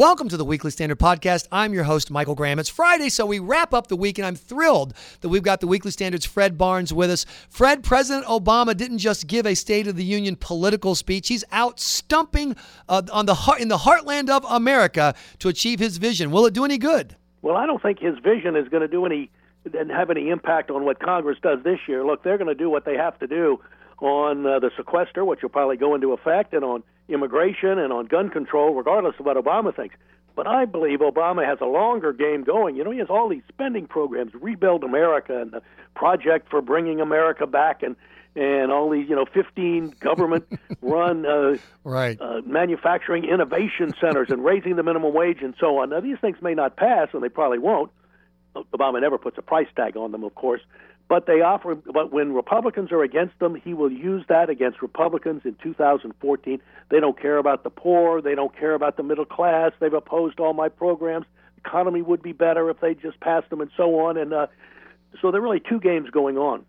Welcome to the Weekly Standard Podcast. I'm your host, Michael Graham. It's Friday, so we wrap up the week, and I'm thrilled that we've got the Weekly Standard's Fred Barnes with us. Fred, President Obama didn't just give a State of the Union political speech; he's out stumping uh, on the heart, in the heartland of America to achieve his vision. Will it do any good? Well, I don't think his vision is going to do any and have any impact on what Congress does this year. Look, they're going to do what they have to do on uh, the sequester, which will probably go into effect, and on immigration and on gun control, regardless of what Obama thinks. But I believe Obama has a longer game going. You know, he has all these spending programs, Rebuild America, and the Project for Bringing America Back, and and all these, you know, 15 government-run uh, right. uh, manufacturing innovation centers, and raising the minimum wage, and so on. Now, these things may not pass, and they probably won't. Obama never puts a price tag on them, of course. But they offer, but when Republicans are against them, he will use that against Republicans in 2014. They don't care about the poor. They don't care about the middle class. They've opposed all my programs. The economy would be better if they just passed them, and so on. And uh, so there are really two games going on.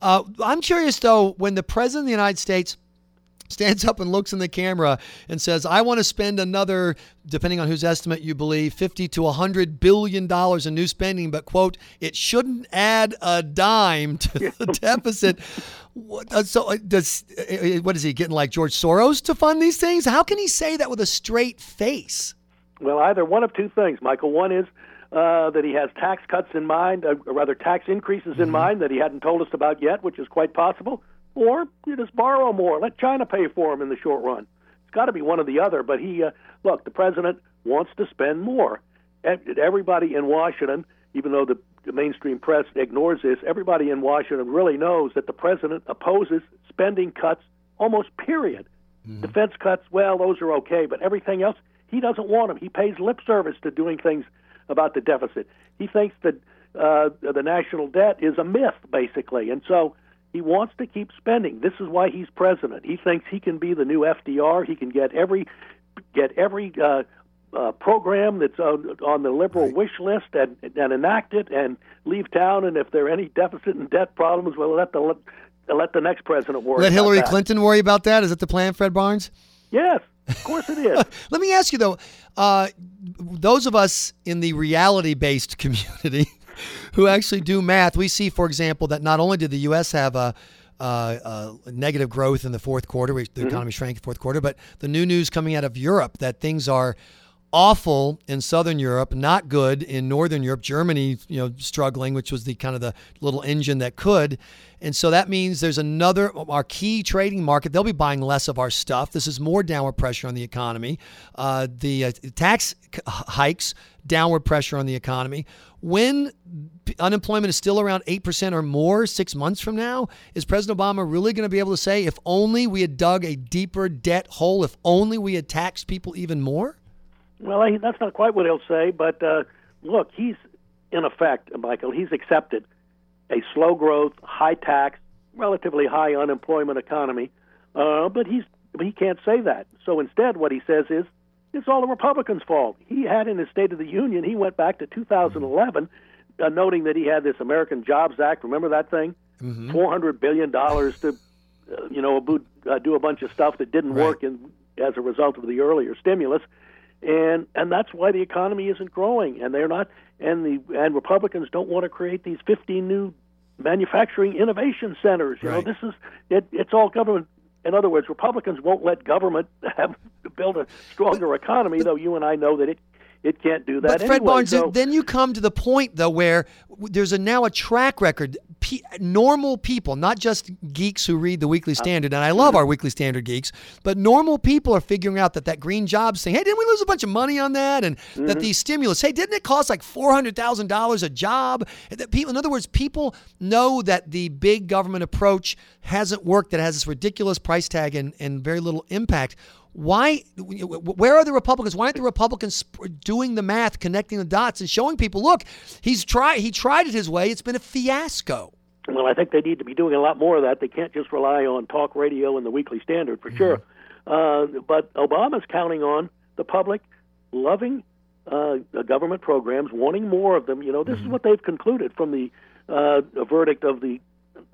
Uh, I'm curious though, when the president of the United States stands up and looks in the camera and says, I want to spend another, depending on whose estimate you believe, 50 to 100 billion dollars in new spending, but quote, it shouldn't add a dime to the deficit. What, uh, so uh, does uh, what is he getting like George Soros to fund these things? How can he say that with a straight face? Well, either one of two things, Michael. One is uh, that he has tax cuts in mind, uh, or rather tax increases in mm-hmm. mind that he hadn't told us about yet, which is quite possible or you just borrow more. Let China pay for them in the short run. It's got to be one or the other. But he, uh, look, the president wants to spend more. Everybody in Washington, even though the, the mainstream press ignores this, everybody in Washington really knows that the president opposes spending cuts almost period. Mm-hmm. Defense cuts, well, those are okay, but everything else, he doesn't want them. He pays lip service to doing things about the deficit. He thinks that uh, the national debt is a myth, basically, and so he wants to keep spending. This is why he's president. He thinks he can be the new FDR. He can get every get every uh, uh, program that's on, on the liberal right. wish list and, and enact it and leave town. And if there are any deficit and debt problems, well, let the let, let the next president worry. Let Hillary that. Clinton worry about that. Is that the plan, Fred Barnes? Yes, of course it is. Let me ask you though, uh, those of us in the reality-based community who actually do math, we see, for example, that not only did the U.S. have a uh, uh, negative growth in the fourth quarter, the mm-hmm. economy shrank in the fourth quarter, but the new news coming out of Europe that things are awful in southern Europe, not good in northern Europe. Germany, you know, struggling, which was the kind of the little engine that could. And so that means there's another our key trading market. They'll be buying less of our stuff. This is more downward pressure on the economy. Uh, the uh, tax hikes, downward pressure on the economy. When unemployment is still around 8% or more six months from now, is President Obama really going to be able to say, if only we had dug a deeper debt hole, if only we had taxed people even more? Well, that's not quite what he'll say, but uh, look, he's in effect, Michael, he's accepted a slow growth, high tax, relatively high unemployment economy, uh, but he's he can't say that. So instead, what he says is it's all the Republicans' fault. He had in his State of the Union, he went back to 2011, uh, noting that he had this American Jobs Act. Remember that thing? Mm-hmm. $400 billion to, uh, you know, uh, do a bunch of stuff that didn't right. work in, as a result of the earlier stimulus. And and that's why the economy isn't growing, and they're not, and the and Republicans don't want to create these 15 new manufacturing innovation centers. You right. know, this is it, it's all government in other words, Republicans won't let government have build a stronger economy, though you and I know that it it can't do that. But Fred anyway, Barnes, so. then you come to the point though where there's a now a track record. P- normal people, not just geeks who read the Weekly Standard, and I love our Weekly Standard geeks, but normal people are figuring out that that green jobs thing. Hey, didn't we lose a bunch of money on that? And mm-hmm. that the stimulus. Hey, didn't it cost like four hundred thousand dollars a job? That people, in other words, people know that the big government approach hasn't worked. That has this ridiculous price tag and, and very little impact. Why? Where are the Republicans? Why aren't the Republicans doing the math, connecting the dots, and showing people, look, he's tried. He tried it his way. It's been a fiasco. Well, I think they need to be doing a lot more of that. They can't just rely on talk radio and the Weekly Standard for mm-hmm. sure. Uh, but Obama's counting on the public loving uh, government programs, wanting more of them. You know, this mm-hmm. is what they've concluded from the uh, verdict of the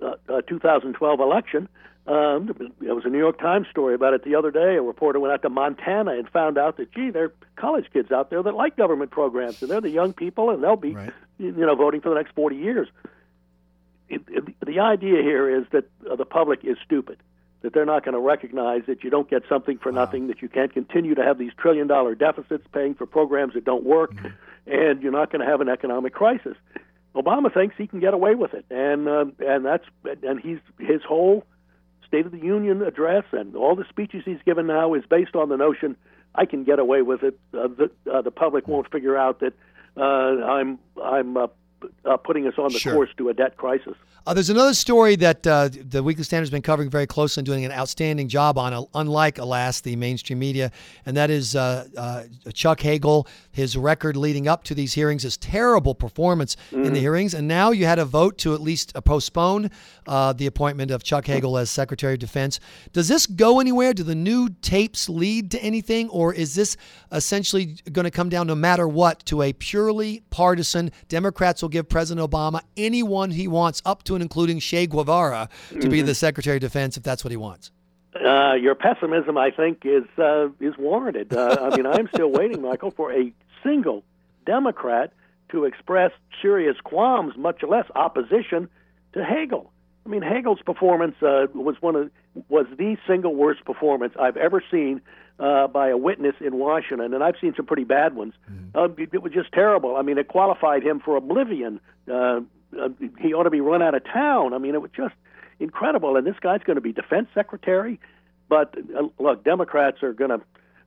uh, uh, 2012 election. Um, there was a New York Times story about it the other day. A reporter went out to Montana and found out that, gee, there are college kids out there that like government programs, and they're the young people, and they'll be, right. you know, voting for the next 40 years. It, it, the idea here is that uh, the public is stupid, that they're not going to recognize that you don't get something for wow. nothing, that you can't continue to have these trillion dollar deficits paying for programs that don't work, mm-hmm. and you're not going to have an economic crisis. Obama thinks he can get away with it, and uh, and that's and he's his whole State of the Union address and all the speeches he's given now is based on the notion I can get away with it. Uh, the, uh, the public won't figure out that uh, I'm I'm uh, uh, putting us on the sure. course to a debt crisis. Uh, there's another story that uh, the Weekly Standard's been covering very closely and doing an outstanding job on, uh, unlike, alas, the mainstream media, and that is uh, uh, Chuck Hagel. His record leading up to these hearings, his terrible performance mm. in the mm-hmm. hearings, and now you had a vote to at least postpone the appointment of Chuck Hagel as Secretary of Defense. Does this go anywhere? Do the new tapes lead to anything, or is this essentially going to come down, no matter what, to a purely partisan? Democrats will give President Obama anyone he wants, up to and including Che Guevara, to mm-hmm. be the Secretary of Defense if that's what he wants. Uh, your pessimism, I think, is uh, is warranted. Uh, I mean, I'm still waiting, Michael, for a single Democrat to express serious qualms, much less opposition to Hagel. I mean, Hagel's performance uh, was one of was the single worst performance I've ever seen uh, by a witness in Washington, and I've seen some pretty bad ones. Mm. It, it was just terrible. I mean, it qualified him for oblivion. Uh, he ought to be run out of town. I mean, it was just incredible. And this guy's going to be defense secretary. But uh, look, Democrats are going to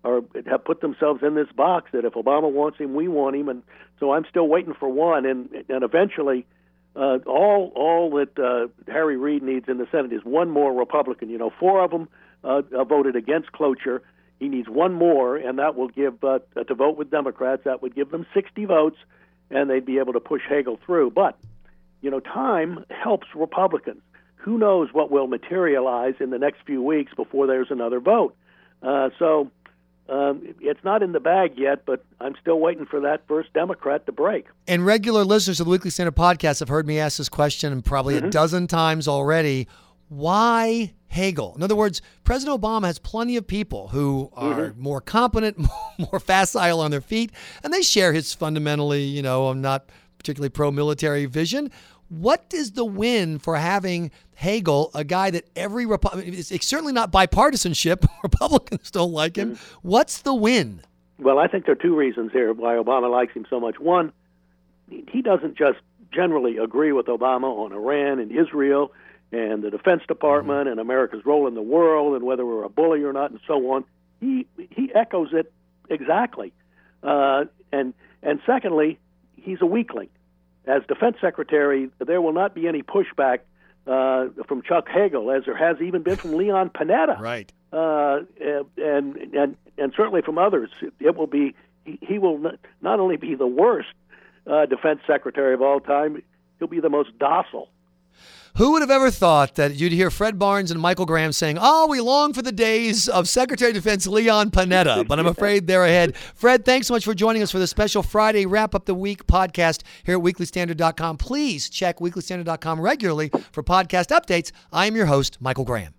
or have put themselves in this box that if Obama wants him, we want him, and so I'm still waiting for one, and and eventually, uh, all all that uh, Harry Reid needs in the Senate is one more Republican. You know, four of them uh, voted against cloture. He needs one more, and that will give uh, to vote with Democrats. That would give them 60 votes, and they'd be able to push Hagel through. But you know, time helps Republicans. Who knows what will materialize in the next few weeks before there's another vote? Uh, so um, it's not in the bag yet, but I'm still waiting for that first Democrat to break. And regular listeners of the Weekly Standard podcast have heard me ask this question probably mm-hmm. a dozen times already. Why Hagel? In other words, President Obama has plenty of people who are mm-hmm. more competent, more facile on their feet, and they share his fundamentally, you know, I'm not particularly pro military vision. What is the win for having Hagel, a guy that every Republican, it's certainly not bipartisanship, Republicans don't like him. Mm-hmm. What's the win? Well, I think there are two reasons here why Obama likes him so much. One, he doesn't just generally agree with Obama on Iran and Israel and the Defense Department mm-hmm. and America's role in the world and whether we're a bully or not and so on. He he echoes it exactly. Uh, and and secondly, he's a weakling. As defense secretary, there will not be any pushback uh, from Chuck Hagel, as there has even been from Leon Panetta. Right. Uh, and and and certainly from others, it will be. He, he will not only be the worst uh, defense secretary of all time, he'll be the most docile who would have ever thought that you'd hear Fred Barnes and Michael Graham saying, Oh, we long for the days of Secretary of Defense Leon Panetta, but I'm afraid they're ahead. Fred, thanks so much for joining us for the special Friday Wrap Up the Week podcast here at weeklystandard.com. Please check weeklystandard.com regularly for podcast updates. I am your host, Michael Graham.